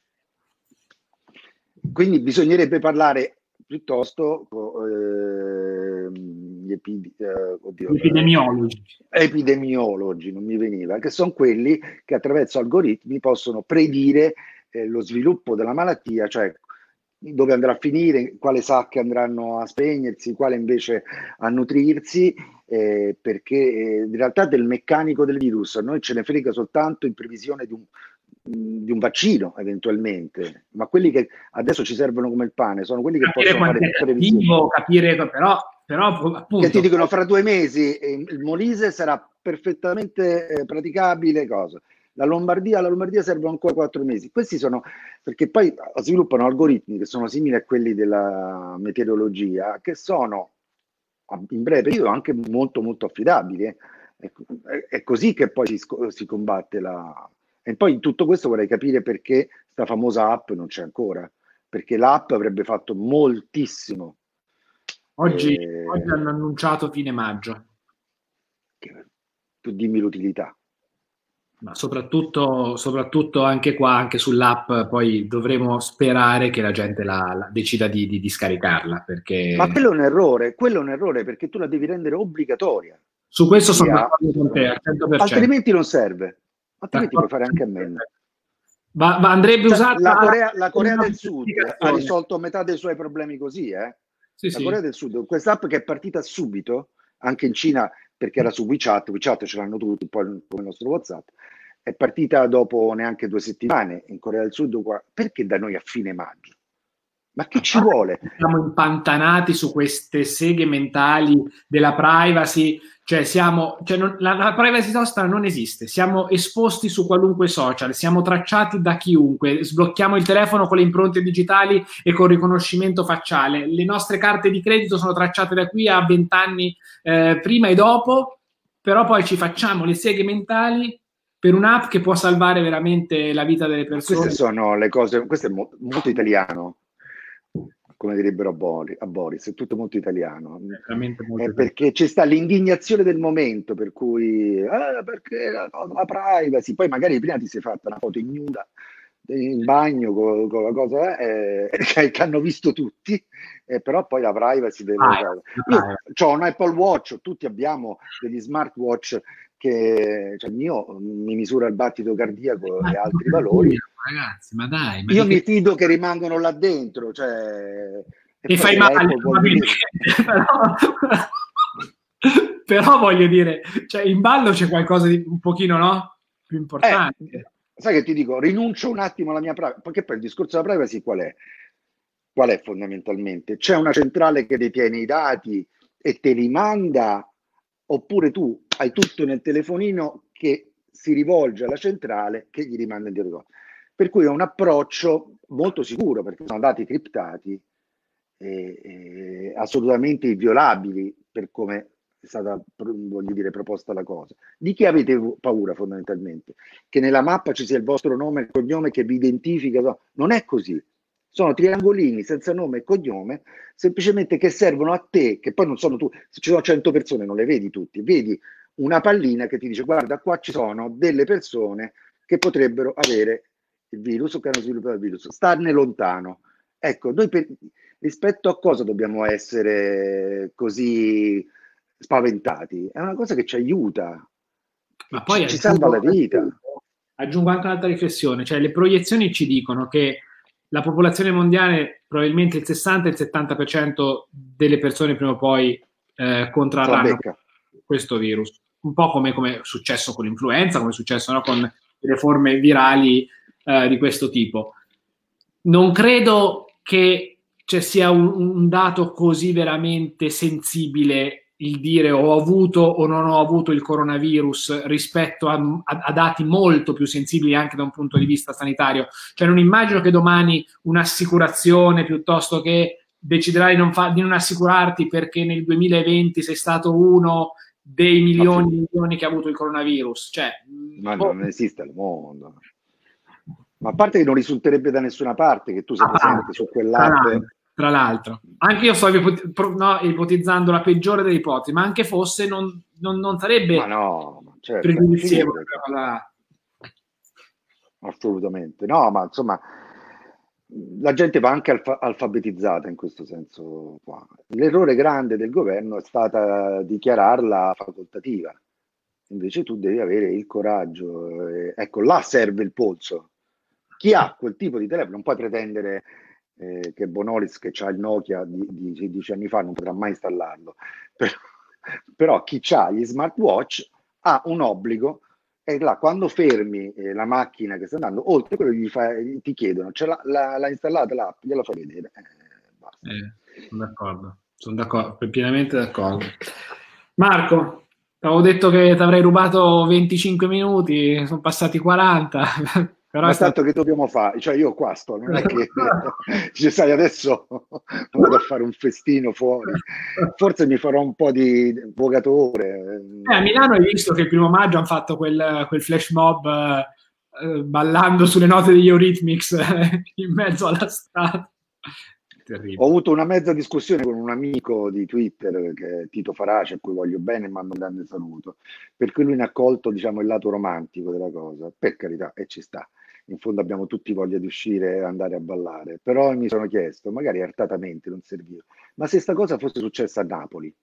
S3: Quindi bisognerebbe parlare piuttosto eh, gli, epi, eh, oddio,
S2: epidemiologi.
S3: epidemiologi, non mi veniva, che sono quelli che attraverso algoritmi possono predire eh, lo sviluppo della malattia, cioè dove andrà a finire, quale sacche andranno a spegnersi, quale invece a nutrirsi, eh, perché eh, in realtà del meccanico del virus a noi ce ne frega soltanto in previsione di un, di un vaccino eventualmente, ma quelli che adesso ci servono come il pane sono quelli che capire possono fare previsioni.
S2: Capire però, però appunto,
S3: che ti dicono fra due mesi eh, il Molise sarà perfettamente eh, praticabile cosa la Lombardia, la Lombardia serve ancora quattro mesi. Questi sono perché poi sviluppano algoritmi che sono simili a quelli della meteorologia, che sono in breve periodo anche molto molto affidabili. Eh. È, è, così che poi si, si, combatte la... E poi in tutto questo vorrei capire perché questa famosa app non c'è ancora, perché l'app avrebbe fatto moltissimo.
S2: Oggi, eh... oggi hanno annunciato fine maggio.
S3: Tu dimmi l'utilità
S2: ma soprattutto, soprattutto, anche qua, anche sull'app, poi dovremo sperare che la gente la, la decida di, di, di, scaricarla. Perché...
S3: Ma quello è un errore, quello è un errore perché tu la devi rendere obbligatoria.
S2: Su questo sono d'accordo con te, al 100%.
S3: Altrimenti non serve, altrimenti puoi fare anche a meno.
S2: Ma, ma andrebbe cioè, usata
S3: la Corea, la Corea del Sud ha risolto metà dei suoi problemi così, eh? Sì, la sì. Corea del Sud, quest'app che è partita subito, anche in Cina perché era su WeChat, WeChat ce l'hanno tutti, un po' come il nostro WhatsApp, è partita dopo neanche due settimane in Corea del Sud, perché da noi a fine maggio? Ma che ci vuole?
S2: Siamo impantanati su queste seghe mentali della privacy, cioè, siamo, cioè non, la, la, privacy nostra non esiste, siamo esposti su qualunque social, siamo tracciati da chiunque, sblocchiamo il telefono con le impronte digitali e con riconoscimento facciale, le nostre carte di credito sono tracciate da qui a vent'anni eh, prima e dopo, però poi ci facciamo le seghe mentali per un'app che può salvare veramente la vita delle persone.
S3: Queste sono le cose, questo è mo- molto italiano come direbbero a Boris, a Boris è tutto molto italiano. Molto è perché c'è sta l'indignazione del momento, per cui eh, perché la, la, privacy, poi magari prima ti sei fatta una foto ignuda in bagno con, con la cosa eh, che hanno visto tutti, eh, però poi la privacy deve... Ah, Io ho un Apple Watch, tutti abbiamo degli smartwatch che cioè, il mio mi misura il battito cardiaco e altri valori.
S2: Ragazzi, ma dai. Ma
S3: io mi fido che rimangano là dentro. Cioè,
S2: e, e fai male, però, però voglio dire, cioè, in ballo c'è qualcosa di un pochino no? più importante.
S3: Eh, sai che ti dico, rinuncio un attimo alla mia privacy, perché poi il discorso della privacy qual è? Qual è fondamentalmente? C'è una centrale che detiene i dati e te li manda oppure tu hai tutto nel telefonino che si rivolge alla centrale che gli rimanda indietro. Per cui è un approccio molto sicuro perché sono dati criptati e, e assolutamente inviolabili per come è stata voglio dire, proposta la cosa. Di chi avete paura fondamentalmente? Che nella mappa ci sia il vostro nome e cognome che vi identifica? No, non è così sono triangolini senza nome e cognome, semplicemente che servono a te, che poi non sono tu, se ci sono 100 persone non le vedi tutti, vedi una pallina che ti dice guarda qua ci sono delle persone che potrebbero avere il virus o che hanno sviluppato il virus, starne lontano. Ecco, noi per, rispetto a cosa dobbiamo essere così spaventati? È una cosa che ci aiuta,
S2: ma poi ci, salva la vita. Aggiungo anche un'altra riflessione, cioè le proiezioni ci dicono che la popolazione mondiale, probabilmente il 60 il 70% delle persone prima o poi eh, contrarranno questo virus. Un po' come, come, è successo con l'influenza, come è successo no, con le forme virali eh, di questo tipo. Non credo che ci sia un, un dato così veramente sensibile il dire ho avuto o non ho avuto il coronavirus rispetto a, a, a, dati molto più sensibili anche da un punto di vista sanitario. Cioè non immagino che domani un'assicurazione piuttosto che deciderai di non, fa, di non assicurarti perché nel 2020 sei stato uno dei milioni e milioni che ha avuto il coronavirus. Cioè,
S3: ma boh. non esiste al mondo. Ma a parte che non risulterebbe da nessuna parte che tu sei presente su quell'app
S2: tra l'altro. Anche io sto ipot- no, ipotizzando la peggiore delle ipotesi, ma anche fosse non, non, non sarebbe
S3: ma no, certo,
S2: pregiudizievole.
S3: Assolutamente, no, ma insomma la gente va anche alfa- alfabetizzata in questo senso qua. L'errore grande del governo è stata dichiararla facoltativa. Invece tu devi avere il coraggio. Eh, ecco, là serve il polso. Chi ha quel tipo di telefono non puoi pretendere eh, che Bonolis, che ha il Nokia di, di 16 anni fa, non potrà mai installarlo. Però, però chi ha gli smartwatch ha un obbligo e là quando fermi eh, la macchina che sta andando, oltre a quello gli fa, ti chiedono, ce l'ha, la, l'ha installata l'app, gliela fai vedere.
S2: Eh, eh, sono d'accordo, sono d'accordo, pienamente d'accordo. Marco, avevo detto che ti avrei rubato 25 minuti, sono passati 40.
S3: Però Ma è tanto che dobbiamo fare? Cioè io qua sto, non è che ci sai adesso vado a fare un festino fuori. Forse mi farò un po' di vogatore.
S2: Eh, a Milano hai visto che il primo maggio hanno fatto quel, quel flash mob eh, ballando sulle note degli Eurythmics in mezzo alla strada.
S3: Terribile. Ho avuto una mezza discussione con un amico di Twitter che è Tito Farace, a cui voglio bene e mando un grande saluto, perché lui ne ha colto diciamo, il lato romantico della cosa, per carità, e ci sta. In fondo abbiamo tutti voglia di uscire e andare a ballare, però mi sono chiesto, magari artatamente non serviva, ma se questa cosa fosse successa a Napoli,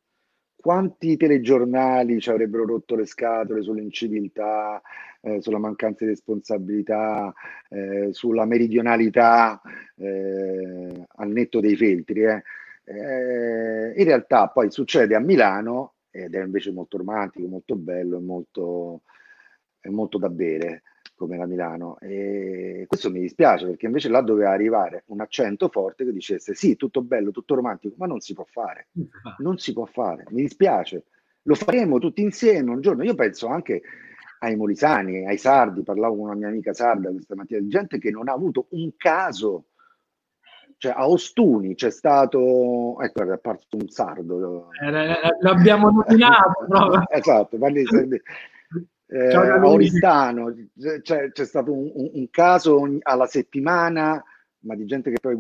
S3: quanti telegiornali ci avrebbero rotto le scatole sull'inciviltà, eh, sulla mancanza di responsabilità, eh, sulla meridionalità eh, al netto dei filtri. Eh? Eh, in realtà poi succede a Milano ed è invece molto romantico, molto bello e molto, molto da bere come la Milano. E questo mi dispiace perché invece là doveva arrivare un accento forte che dicesse sì, tutto bello, tutto romantico, ma non si può fare. Non si può fare. Mi dispiace. Lo faremo tutti insieme un giorno. Io penso anche ai molisani, ai sardi, parlavo con una mia amica sarda questa mattina, di gente che non ha avuto un caso. Cioè a Ostuni c'è stato, ecco, è parto un sardo.
S2: Eh, l'abbiamo nominato.
S3: esatto, parli di eh, a Oristano c'è, c'è stato un, un, un, caso alla settimana, ma di gente che poi...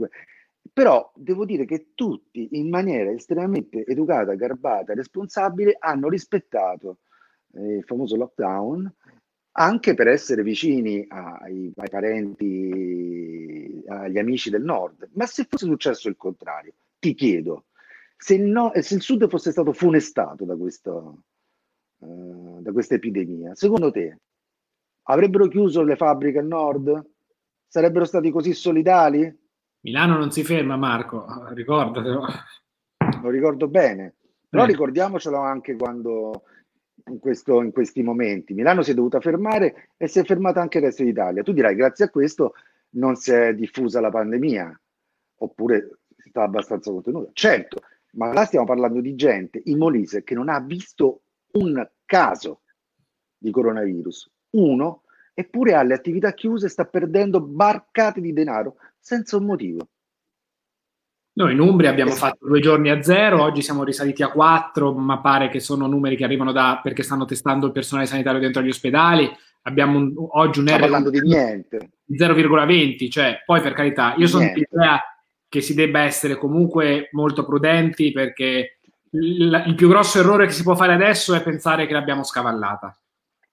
S3: Però devo dire che tutti in maniera estremamente educata, garbata, responsabile hanno rispettato eh, il famoso lockdown anche per essere vicini ai, ai parenti, agli amici del nord. Ma se fosse successo il contrario, ti chiedo, se, no, se il sud fosse stato funestato da questo, eh, da questa epidemia. Secondo te avrebbero chiuso le fabbriche al nord? Sarebbero stati così solidali?
S2: Milano non si ferma, Marco, ricordatelo.
S3: Lo ricordo bene, però eh. ricordiamocelo anche quando in, questo, in, questi momenti. Milano si è dovuta fermare e si è fermata anche il resto d'Italia. Tu dirai, grazie a questo non si è diffusa la pandemia, oppure si sta abbastanza contenuta. Certo, ma là stiamo parlando di gente in Molise che non ha visto un caso di coronavirus, uno, eppure ha le attività chiuse, sta perdendo barcate di denaro senza un motivo.
S2: Noi in Umbria abbiamo esatto. fatto due giorni a zero, oggi siamo risaliti a quattro, ma pare che sono numeri che arrivano da perché stanno testando il personale sanitario dentro gli ospedali. Abbiamo un, oggi un
S3: R di niente.
S2: 0,20, cioè poi per carità, io sono dell'idea che si debba essere comunque molto prudenti perché il, il, più grosso errore che si può fare adesso è pensare che l'abbiamo scavallata.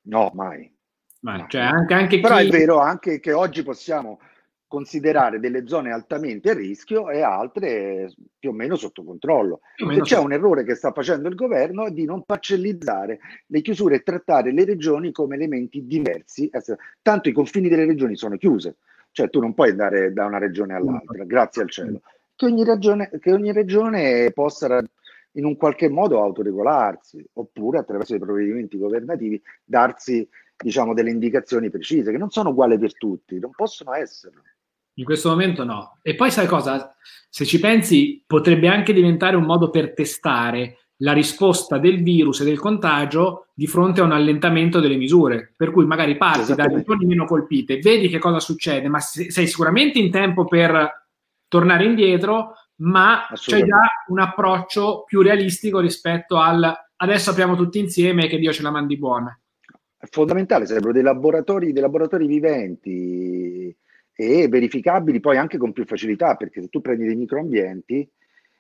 S3: No, mai.
S2: mai. Cioè, anche, anche
S3: Però
S2: chi...
S3: è vero anche che oggi possiamo considerare delle zone altamente a rischio e altre più o meno sotto controllo. Meno c'è un errore che sta facendo il governo è di non parcellizzare le chiusure e trattare le regioni come elementi diversi. Tanto i confini delle regioni sono chiuse, cioè tu non puoi andare da una regione all'altra, grazie al cielo. Che ogni regione, che ogni regione possa in un qualche modo autoregolarsi, oppure attraverso i provvedimenti governativi darsi diciamo, delle indicazioni precise, che non sono uguali per tutti, non possono esserlo.
S2: In questo momento no. E poi sai cosa? Se ci pensi, potrebbe anche diventare un modo per testare la risposta del virus e del contagio di fronte a un allentamento delle misure. Per cui magari parti da regioni meno colpite, vedi che cosa succede, ma sei sicuramente in tempo per tornare indietro, ma c'è già un approccio più realistico rispetto al adesso apriamo tutti insieme e che Dio ce la mandi buona.
S3: È fondamentale, sarebbero dei laboratori, dei laboratori viventi e verificabili poi anche con più facilità, perché se tu prendi dei microambienti,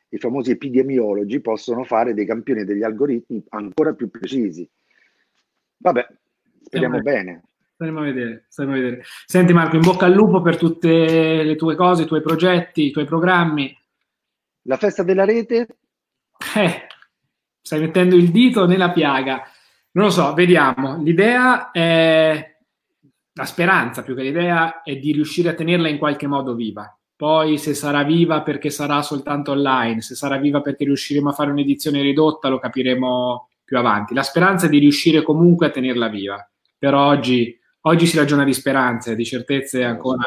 S3: i famosi epidemiologi possono fare dei campioni e degli algoritmi ancora più precisi. Vabbè, speriamo bene.
S2: Staremo a, vedere, staremo a vedere. Senti Marco, in bocca al lupo per tutte le tue cose, i tuoi progetti, i tuoi programmi.
S3: La festa della rete?
S2: Eh, stai mettendo il dito nella piaga. Non lo so, vediamo. L'idea è la speranza più che l'idea è di riuscire a tenerla in qualche modo viva. Poi se sarà viva perché sarà soltanto online, se sarà viva perché riusciremo a fare un'edizione ridotta, lo capiremo più avanti. La speranza è di riuscire comunque a tenerla viva. Per oggi oggi si ragiona di speranze, di certezze ancora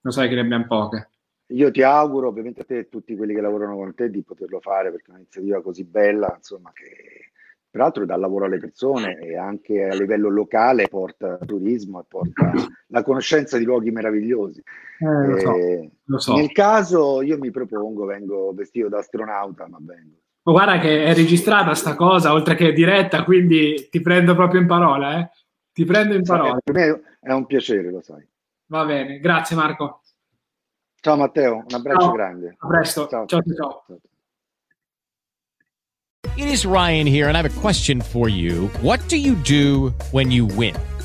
S2: non sai che ne abbiamo poche.
S3: Io ti auguro, ovviamente a te e a tutti quelli che lavorano con te, di poterlo fare perché è un'iniziativa così bella, insomma, che peraltro dà lavoro alle persone e anche a livello locale porta turismo e porta la conoscenza di luoghi meravigliosi.
S2: Eh, lo, so, lo so.
S3: Nel caso io mi propongo, vengo vestito da astronauta, ma vengo.
S2: Ma guarda che è registrata sta cosa, oltre che diretta, quindi ti prendo proprio in parola, eh? Ti prendo in parola.
S3: Per me è un piacere, lo sai.
S2: Va bene, grazie Marco.
S3: Ciao Matteo, un abbraccio ciao. grande.
S2: A presto. Ciao. ciao, ciao.
S4: It is Ryan here and I have a question for you. What do you do when you win?